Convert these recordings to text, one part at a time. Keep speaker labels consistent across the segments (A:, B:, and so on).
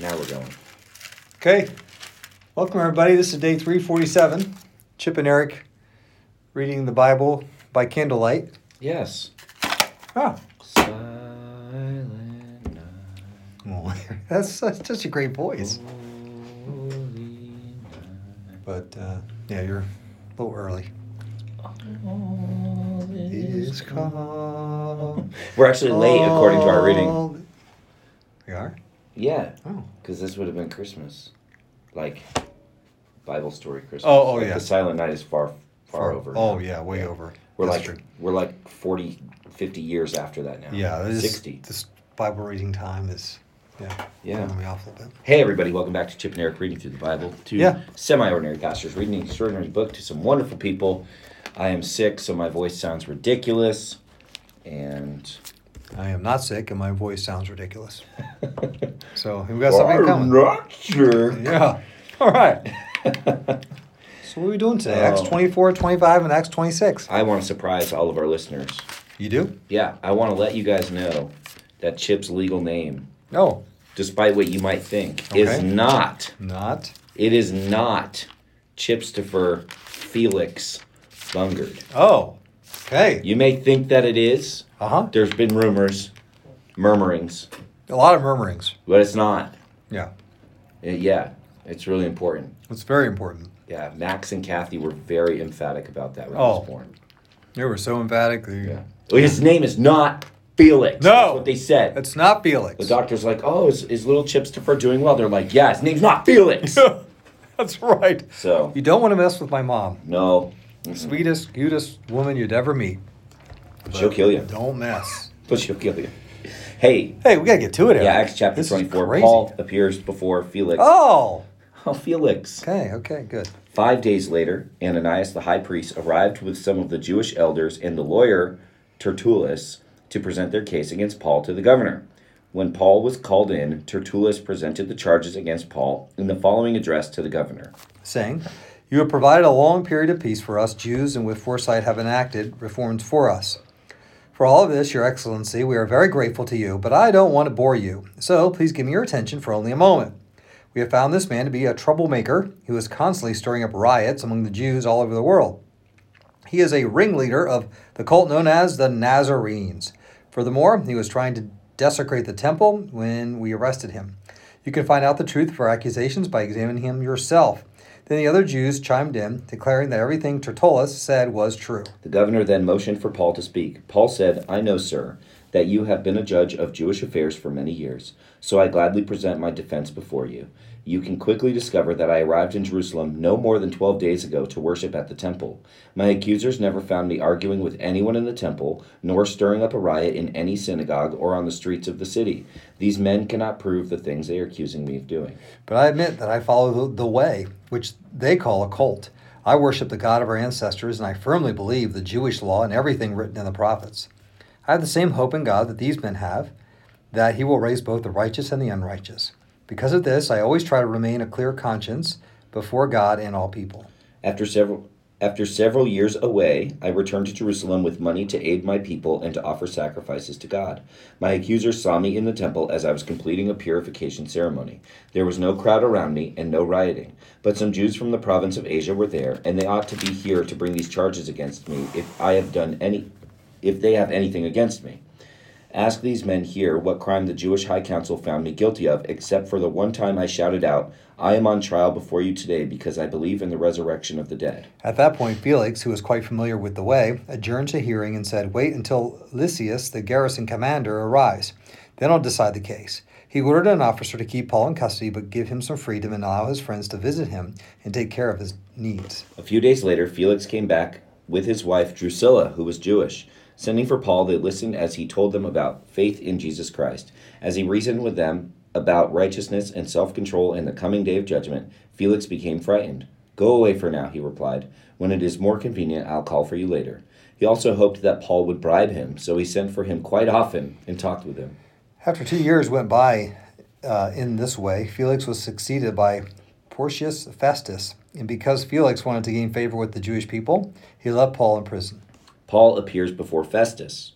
A: Now we're going.
B: Okay. Welcome, everybody. This is day 347. Chip and Eric reading the Bible by candlelight.
A: Yes.
B: Oh,
A: Silent night,
B: oh, that's such, such a great voice. But uh, yeah, you're a little early.
A: All
B: is calm.
A: We're actually late according to our reading.
B: We are?
A: Yeah,
B: Oh.
A: because this would have been Christmas, like Bible story Christmas.
B: Oh, oh,
A: Like,
B: yeah.
A: The Silent Night is far, far over.
B: Oh,
A: now.
B: yeah, way over.
A: We're
B: That's
A: like
B: true.
A: we're like 40, 50 years after that now.
B: Yeah, this,
A: sixty.
B: this Bible reading time is, yeah,
A: Yeah.
B: me off a little bit.
A: Hey everybody, welcome back to Chip and Eric reading through the Bible. Two
B: Yeah.
A: semi-ordinary pastors reading an extraordinary book to some wonderful people. I am sick, so my voice sounds ridiculous, and
B: I am not sick, and my voice sounds ridiculous. So we've got something coming.
A: not sure.
B: Yeah. All right. So what are we doing today? Acts
A: Oh.
B: 24, 25, and Acts 26.
A: I want to surprise all of our listeners.
B: You do?
A: Yeah, I want to let you guys know that Chip's legal name,
B: No,
A: despite what you might think, is
B: Okay.
A: not.
B: not.
A: It is not Chipstopher Felix Bungard.
B: Oh, okay.
A: You may think that it is.
B: Uh huh.
A: There's been rumors, murmurings,
B: A lot of murmurings.
A: but it's not.
B: Yeah,
A: Uh, yeah, it's really important.
B: it's very important.
A: Yeah, Max and Kathy were very emphatic about that when he
B: Oh.
A: was born.
B: They were so emphatic. They,
A: Yeah. Well, his name is not Felix.
B: No.
A: That's what they said.
B: It's not Felix.
A: the doctor's like, oh, is, is little Chipstopher doing well? They're like, yeah, his name's not Felix.
B: That's right.
A: so,
B: You don't want to mess with my mom.
A: no. Mm-hmm.
B: Sweetest, cutest woman you'd ever meet.
A: She'll kill you.
B: Don't mess.
A: But she'll kill you. Hey,
B: Hey, we gotta get to it. Eric.
A: yeah, Acts chapter
B: This is
A: 24.
B: crazy.
A: Paul appears before Felix.
B: Oh.
A: Oh, Felix.
B: Okay. Okay. Good.
A: Five days later, Ananias the high priest arrived with some of the Jewish elders and the lawyer Tertullus to present their case against Paul to the governor. When Paul was called in, Tertullus presented the charges against Paul in the following address to the governor.
B: saying, You have provided a long period of peace for us Jews, and with foresight have enacted reforms for us. For all of this, Your Excellency, we are very grateful to you, but I don't want to bore you, so please give me your attention for only a moment. We have found this man to be a troublemaker who is constantly stirring up riots among the Jews all over the world. He is a ringleader of the cult known as the Nazarenes. Furthermore, he was trying to desecrate the temple when we arrested him. You can find out the truth of our accusations by examining him yourself. Then the other Jews chimed in, declaring that everything Tertullus said was true.
A: The governor then motioned for Paul to speak. Paul said, I know, sir, that you have been a judge of Jewish affairs for many years, so I gladly present my defense before you. You can quickly discover that I arrived in Jerusalem no more than twelve days ago to worship at the temple. My accusers never found me arguing with anyone in the temple, nor stirring up a riot in any synagogue or on the streets of the city. These men cannot prove the things they are accusing me of doing.
B: But I admit that I follow the, the way, which they call a cult. I worship the God of our ancestors, and I firmly believe the Jewish law and everything written in the prophets. I have the same hope in God that these men have, that He will raise both the righteous and the unrighteous. Because of this, I always try to remain a clear conscience before God and all people.
A: After several after several years away, I returned to Jerusalem with money to aid my people and to offer sacrifices to God. My accusers saw me in the temple as I was completing a purification ceremony. There was no crowd around me and no rioting, but some Jews from the province of Asia were there, and they ought to be here to bring these charges against me if I have done any if they have anything against me. Ask these men here what crime the Jewish High Council found me guilty of, except for the one time I shouted out, I am on trial before you today because I believe in the resurrection of the dead.
B: At that point, Felix, who was quite familiar with the way, adjourned the hearing and said, Wait until Lysias, the garrison commander, arrives. Then I'll decide the case. He ordered an officer to keep Paul in custody, but give him some freedom and allow his friends to visit him and take care of his needs.
A: A few days later, Felix came back with his wife Drusilla, who was Jewish. Sending for Paul, they listened as he told them about faith in Jesus Christ. As he reasoned with them about righteousness and self control in the coming day of judgment, Felix became frightened. Go away for now, he replied. When it is more convenient, I'll call for you later. He also hoped that Paul would bribe him, so he sent for him quite often and talked with him.
B: After two years went by uh, in this way, Felix was succeeded by Porcius Festus, and because Felix wanted to gain favor with the Jewish people, he left Paul in prison.
A: Paul appears before Festus.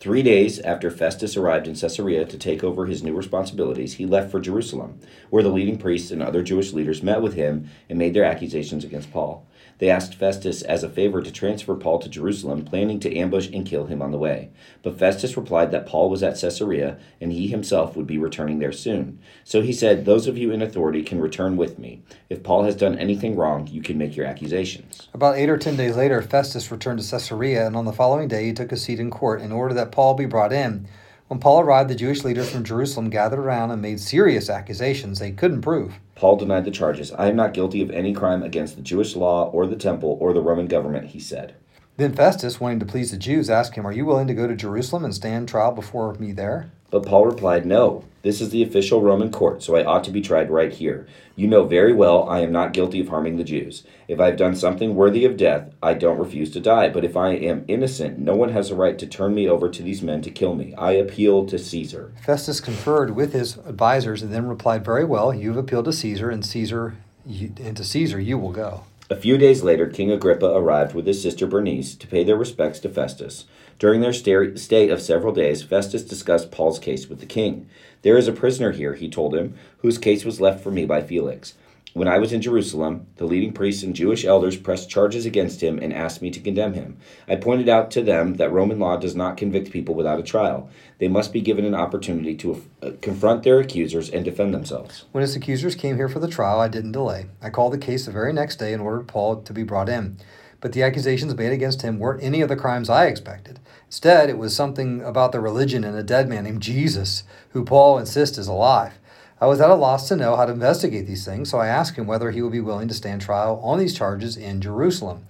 A: Three days after Festus arrived in Caesarea to take over his new responsibilities, he left for Jerusalem, where the leading priests and other Jewish leaders met with him and made their accusations against Paul. They asked Festus as a favor to transfer Paul to Jerusalem, planning to ambush and kill him on the way. But Festus replied that Paul was at Caesarea and he himself would be returning there soon. So he said, Those of you in authority can return with me. If Paul has done anything wrong, you can make your accusations.
B: About eight or ten days later, Festus returned to Caesarea, and on the following day he took a seat in court in order that Paul be brought in. When Paul arrived, the Jewish leaders from Jerusalem gathered around and made serious accusations they couldn't prove.
A: Paul denied the charges. I am not guilty of any crime against the Jewish law or the temple or the Roman government, he said.
B: Then Festus, wanting to please the Jews, asked him, Are you willing to go to Jerusalem and stand trial before me there?
A: But Paul replied, No, this is the official Roman court, so I ought to be tried right here. You know very well I am not guilty of harming the Jews. If I have done something worthy of death, I don't refuse to die. But if I am innocent, no one has a right to turn me over to these men to kill me. I appeal to Caesar.
B: Festus conferred with his advisers and then replied, Very well, you have appealed to Caesar, and Caesar and to Caesar you will go.
A: A few days later, King Agrippa arrived with his sister Bernice to pay their respects to Festus. During their stay of several days, Festus discussed Paul's case with the king. There is a prisoner here, he told him, whose case was left for me by Felix. When I was in Jerusalem, the leading priests and Jewish elders pressed charges against him and asked me to condemn him. I pointed out to them that Roman law does not convict people without a trial. They must be given an opportunity to uh, confront their accusers and defend themselves.
B: When his accusers came here for the trial, I didn't delay. I called the case the very next day and ordered Paul to be brought in. But the accusations made against him weren't any of the crimes I expected. Instead, it was something about the religion and a dead man named Jesus, who Paul insists is alive. I was at a loss to know how to investigate these things, so I asked him whether he would be willing to stand trial on these charges in Jerusalem.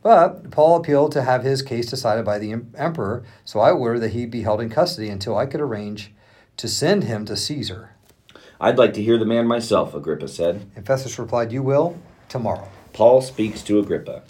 B: But Paul appealed to have his case decided by the emperor, so I ordered that he be held in custody until I could arrange to send him to Caesar.
A: I'd like to hear the man myself, Agrippa said.
B: And Festus replied, You will tomorrow.
A: Paul speaks to Agrippa.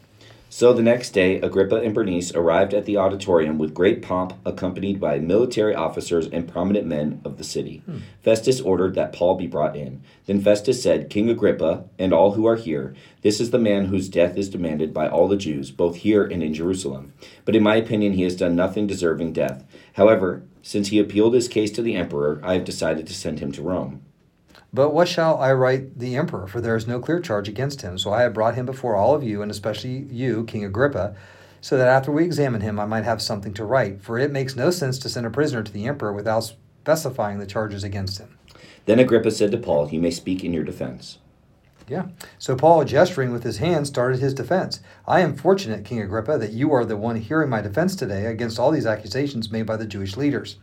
A: So the next day, Agrippa and Bernice arrived at the auditorium with great pomp, accompanied by military officers and prominent men of the city. Hmm. Festus ordered that Paul be brought in. Then Festus said, King Agrippa, and all who are here, this is the man whose death is demanded by all the Jews, both here and in Jerusalem. But in my opinion, he has done nothing deserving death. However, since he appealed his case to the emperor, I have decided to send him to Rome.
B: But what shall I write the emperor? For there is no clear charge against him. So I have brought him before all of you, and especially you, King Agrippa, so that after we examine him, I might have something to write. For it makes no sense to send a prisoner to the emperor without specifying the charges against him.
A: Then Agrippa said to Paul, You may speak in your defense.
B: Yeah. So Paul, gesturing with his hand, started his defense. I am fortunate, King Agrippa, that you are the one hearing my defense today against all these accusations made by the Jewish leaders.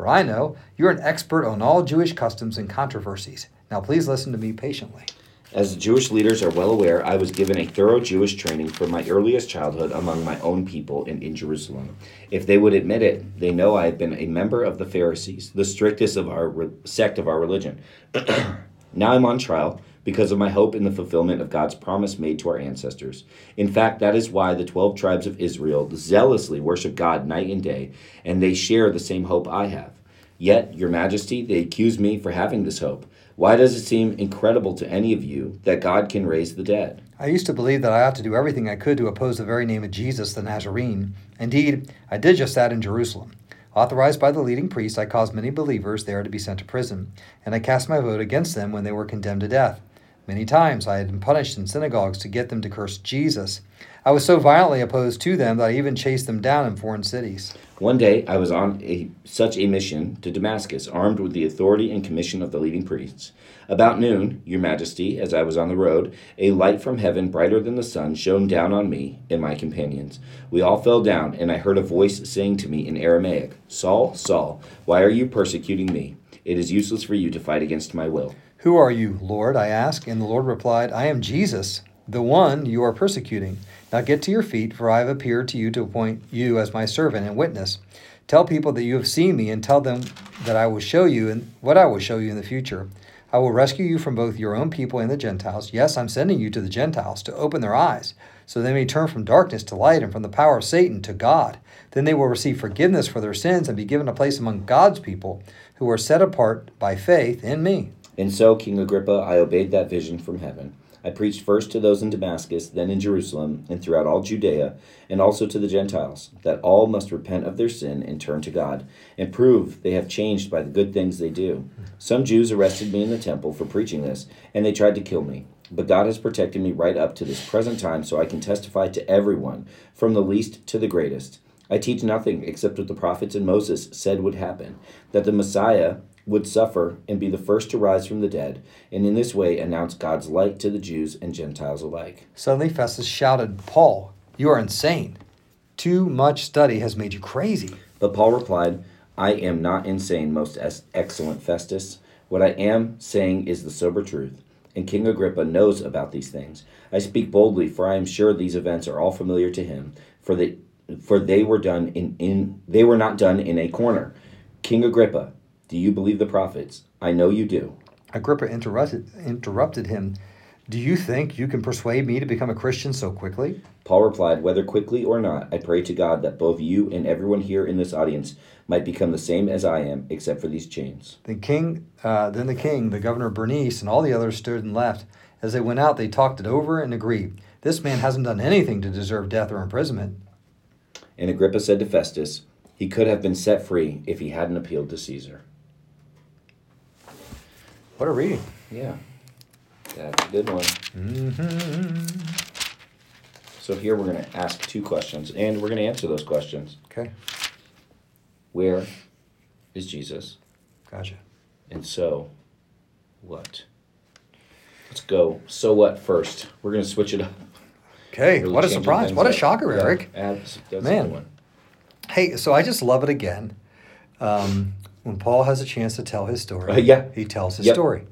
B: For I know you're an expert on all Jewish customs and controversies. Now please listen to me patiently.
A: As Jewish leaders are well aware, I was given a thorough Jewish training from my earliest childhood among my own people and in Jerusalem. If they would admit it, they know I have been a member of the Pharisees, the strictest of our re- sect of our religion. now I'm on trial because of my hope in the fulfillment of God's promise made to our ancestors. In fact, that is why the 12 tribes of Israel zealously worship God night and day, and they share the same hope I have. Yet, Your Majesty, they accuse me for having this hope. Why does it seem incredible to any of you that God can raise the dead?
B: I used to believe that I ought to do everything I could to oppose the very name of Jesus the Nazarene. Indeed, I did just that in Jerusalem. Authorized by the leading priests, I caused many believers there to be sent to prison, and I cast my vote against them when they were condemned to death. Many times I had been punished in synagogues to get them to curse Jesus. I was so violently opposed to them that I even chased them down in foreign cities.
A: One day I was on a, such a mission to Damascus, armed with the authority and commission of the leading priests. About noon, Your Majesty, as I was on the road, a light from heaven, brighter than the sun, shone down on me and my companions. We all fell down, and I heard a voice saying to me in Aramaic, Saul, Saul, why are you persecuting me? It is useless for you to fight against my will.
B: Who are you, Lord? I asked. And the Lord replied, I am Jesus, the one you are persecuting. Now get to your feet, for I have appeared to you to appoint you as my servant and witness. Tell people that you have seen me, and tell them that I will show you and what I will show you in the future. I will rescue you from both your own people and the Gentiles. Yes, I'm sending you to the Gentiles to open their eyes, so they may turn from darkness to light and from the power of Satan to God. Then they will receive forgiveness for their sins and be given a place among God's people who are set apart by faith in me.
A: And so, King Agrippa, I obeyed that vision from heaven. I preached first to those in Damascus, then in Jerusalem, and throughout all Judea, and also to the Gentiles, that all must repent of their sin and turn to God, and prove they have changed by the good things they do. Some Jews arrested me in the temple for preaching this, and they tried to kill me. But God has protected me right up to this present time, so I can testify to everyone, from the least to the greatest. I teach nothing except what the prophets and Moses said would happen that the Messiah would suffer and be the first to rise from the dead, and in this way announce God's light to the Jews and Gentiles alike.
B: Suddenly Festus shouted, Paul, you are insane. Too much study has made you crazy.
A: But Paul replied, I am not insane, most excellent Festus. What I am saying is the sober truth, and King Agrippa knows about these things. I speak boldly, for I am sure these events are all familiar to him, for they, for they were done in, in they were not done in a corner. King Agrippa, do you believe the prophets? I know you do.
B: Agrippa interrupted, interrupted him. Do you think you can persuade me to become a Christian so quickly?
A: Paul replied, Whether quickly or not, I pray to God that both you and everyone here in this audience might become the same as I am, except for these chains.
B: The king, uh, then the king, the governor Bernice, and all the others stood and left. As they went out, they talked it over and agreed. This man hasn't done anything to deserve death or imprisonment.
A: And Agrippa said to Festus, He could have been set free if he hadn't appealed to Caesar.
B: What a reading.
A: Yeah. That's a good one.
B: Mm-hmm.
A: So here we're going to ask two questions, and we're going to answer those questions.
B: Okay.
A: Where is Jesus?
B: Gotcha.
A: And so what? Let's go. So what first? We're going to switch it up.
B: Okay.
A: Really
B: what a surprise. What a shocker, Eric.
A: that's
B: Man.
A: a good one.
B: Hey, so I just love it again. Um, when Paul has a chance to tell his story,
A: Uh, yeah.
B: he tells his
A: Yep.
B: story.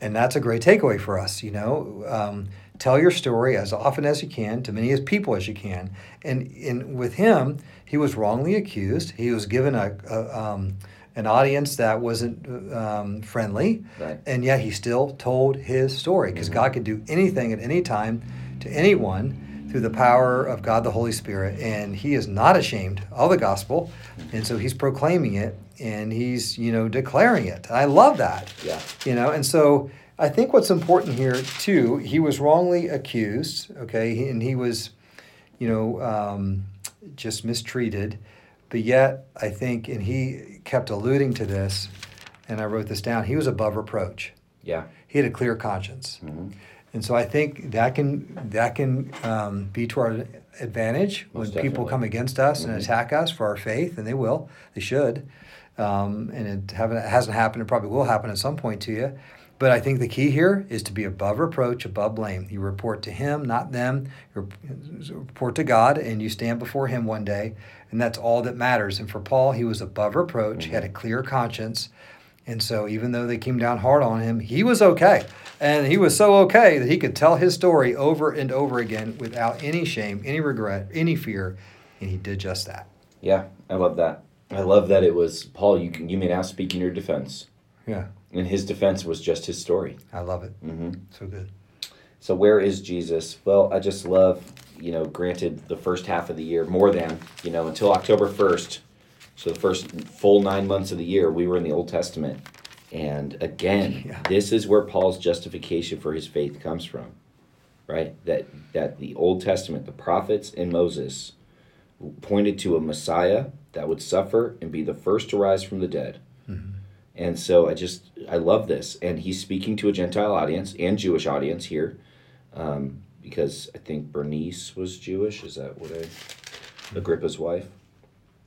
B: And that's a great takeaway for us, you know. Um, tell your story as often as you can, to many as people as you can. And in with him, he was wrongly accused. He was given a, a um, an audience that wasn't um, friendly,
A: Right.
B: and yet he still told his story because God can do anything at any time to anyone through the power of God the Holy Spirit. And he is not ashamed of the gospel. And so he's proclaiming it and he's, you know, declaring it. I love that.
A: Yeah.
B: You know, and so I think what's important here too, he was wrongly accused, okay, and he was, you know, um, just mistreated. But yet, I think, and he kept alluding to this, and I wrote this down, he was above reproach.
A: Yeah.
B: He had a clear conscience.
A: Mhm.
B: And so I think that can that can um, be to our advantage when
A: Most
B: people come against us
A: Mhm.
B: and attack us for our faith, and they will, they should. Um, and it, haven't, it hasn't happened. It probably will happen at some point to you. But I think the key here is to be above reproach, above blame. You report to Him, not them. You report to God, and you stand before Him one day, and that's all that matters. And for Paul, he was above reproach. He had a clear conscience. And so, even though they came down hard on him, he was okay. And he was so okay that he could tell his story over and over again without any shame, any regret, any fear. And he did just that.
A: Yeah. I love that. I love that it was Paul. You can you may now speak in your defense,
B: Yeah,
A: and his defense was just his story.
B: I love it.
A: hmm
B: So good.
A: So where is Jesus? Well, I just love, you know, granted the first half of the year more than, you know, until October 1st. So the first full 9 months of the year we were in the Old Testament. And again,
B: Yeah.
A: this is where Paul's justification for his faith comes from. Right? That that the Old Testament, the prophets and Moses pointed to a Messiah that would suffer and be the first to rise from the dead. And so I just I love this, and he's speaking to a Gentile audience and Jewish audience here, um, because I think Bernice was Jewish. Is that what I? Agrippa's wife.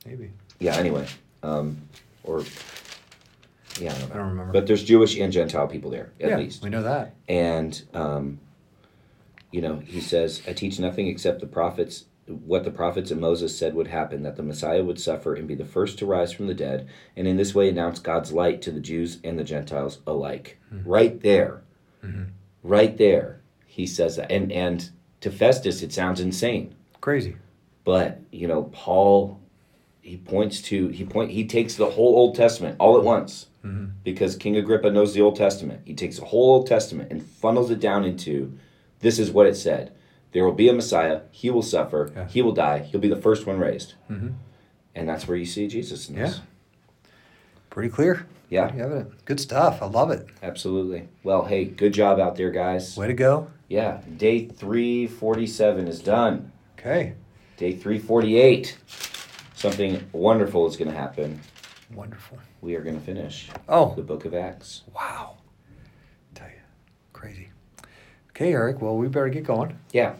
B: Maybe.
A: Yeah. Anyway, um, or yeah, I don't know.
B: I don't remember.
A: But there's Jewish and Gentile people there at
B: yeah,
A: least,
B: we know that.
A: and um, you know he says, "I teach nothing except the prophets." What the prophets and Moses said would happen that the Messiah would suffer and be the first to rise from the dead, and in this way announce God's light to the Jews and the Gentiles alike. Mm-hmm. Right there. Mm-hmm. Right there, he says that. And, and to Festus, it sounds insane.
B: Crazy.
A: But, you know, Paul, he points to, he point, he takes the whole Old Testament all at once mm-hmm. because King Agrippa knows the Old Testament. He takes the whole Old Testament and funnels it down into this is what it said. There will be a Messiah. He will suffer.
B: Yeah.
A: He will die. He'll be the first one raised.
B: Mhm.
A: And that's where you see Jesus in this.
B: Yeah. Pretty clear.
A: Yeah,
B: Pretty evident. Good stuff. I love it.
A: absolutely. Well, hey, good job out there, guys.
B: Way to go.
A: Yeah, day 347 is done.
B: Okay.
A: Day 348. Something wonderful is going to happen.
B: Wonderful.
A: We are going to finish
B: Oh,
A: the book of Acts.
B: wow. Tell you, crazy. Okay, Eric. Well, we better get going.
A: Yeah,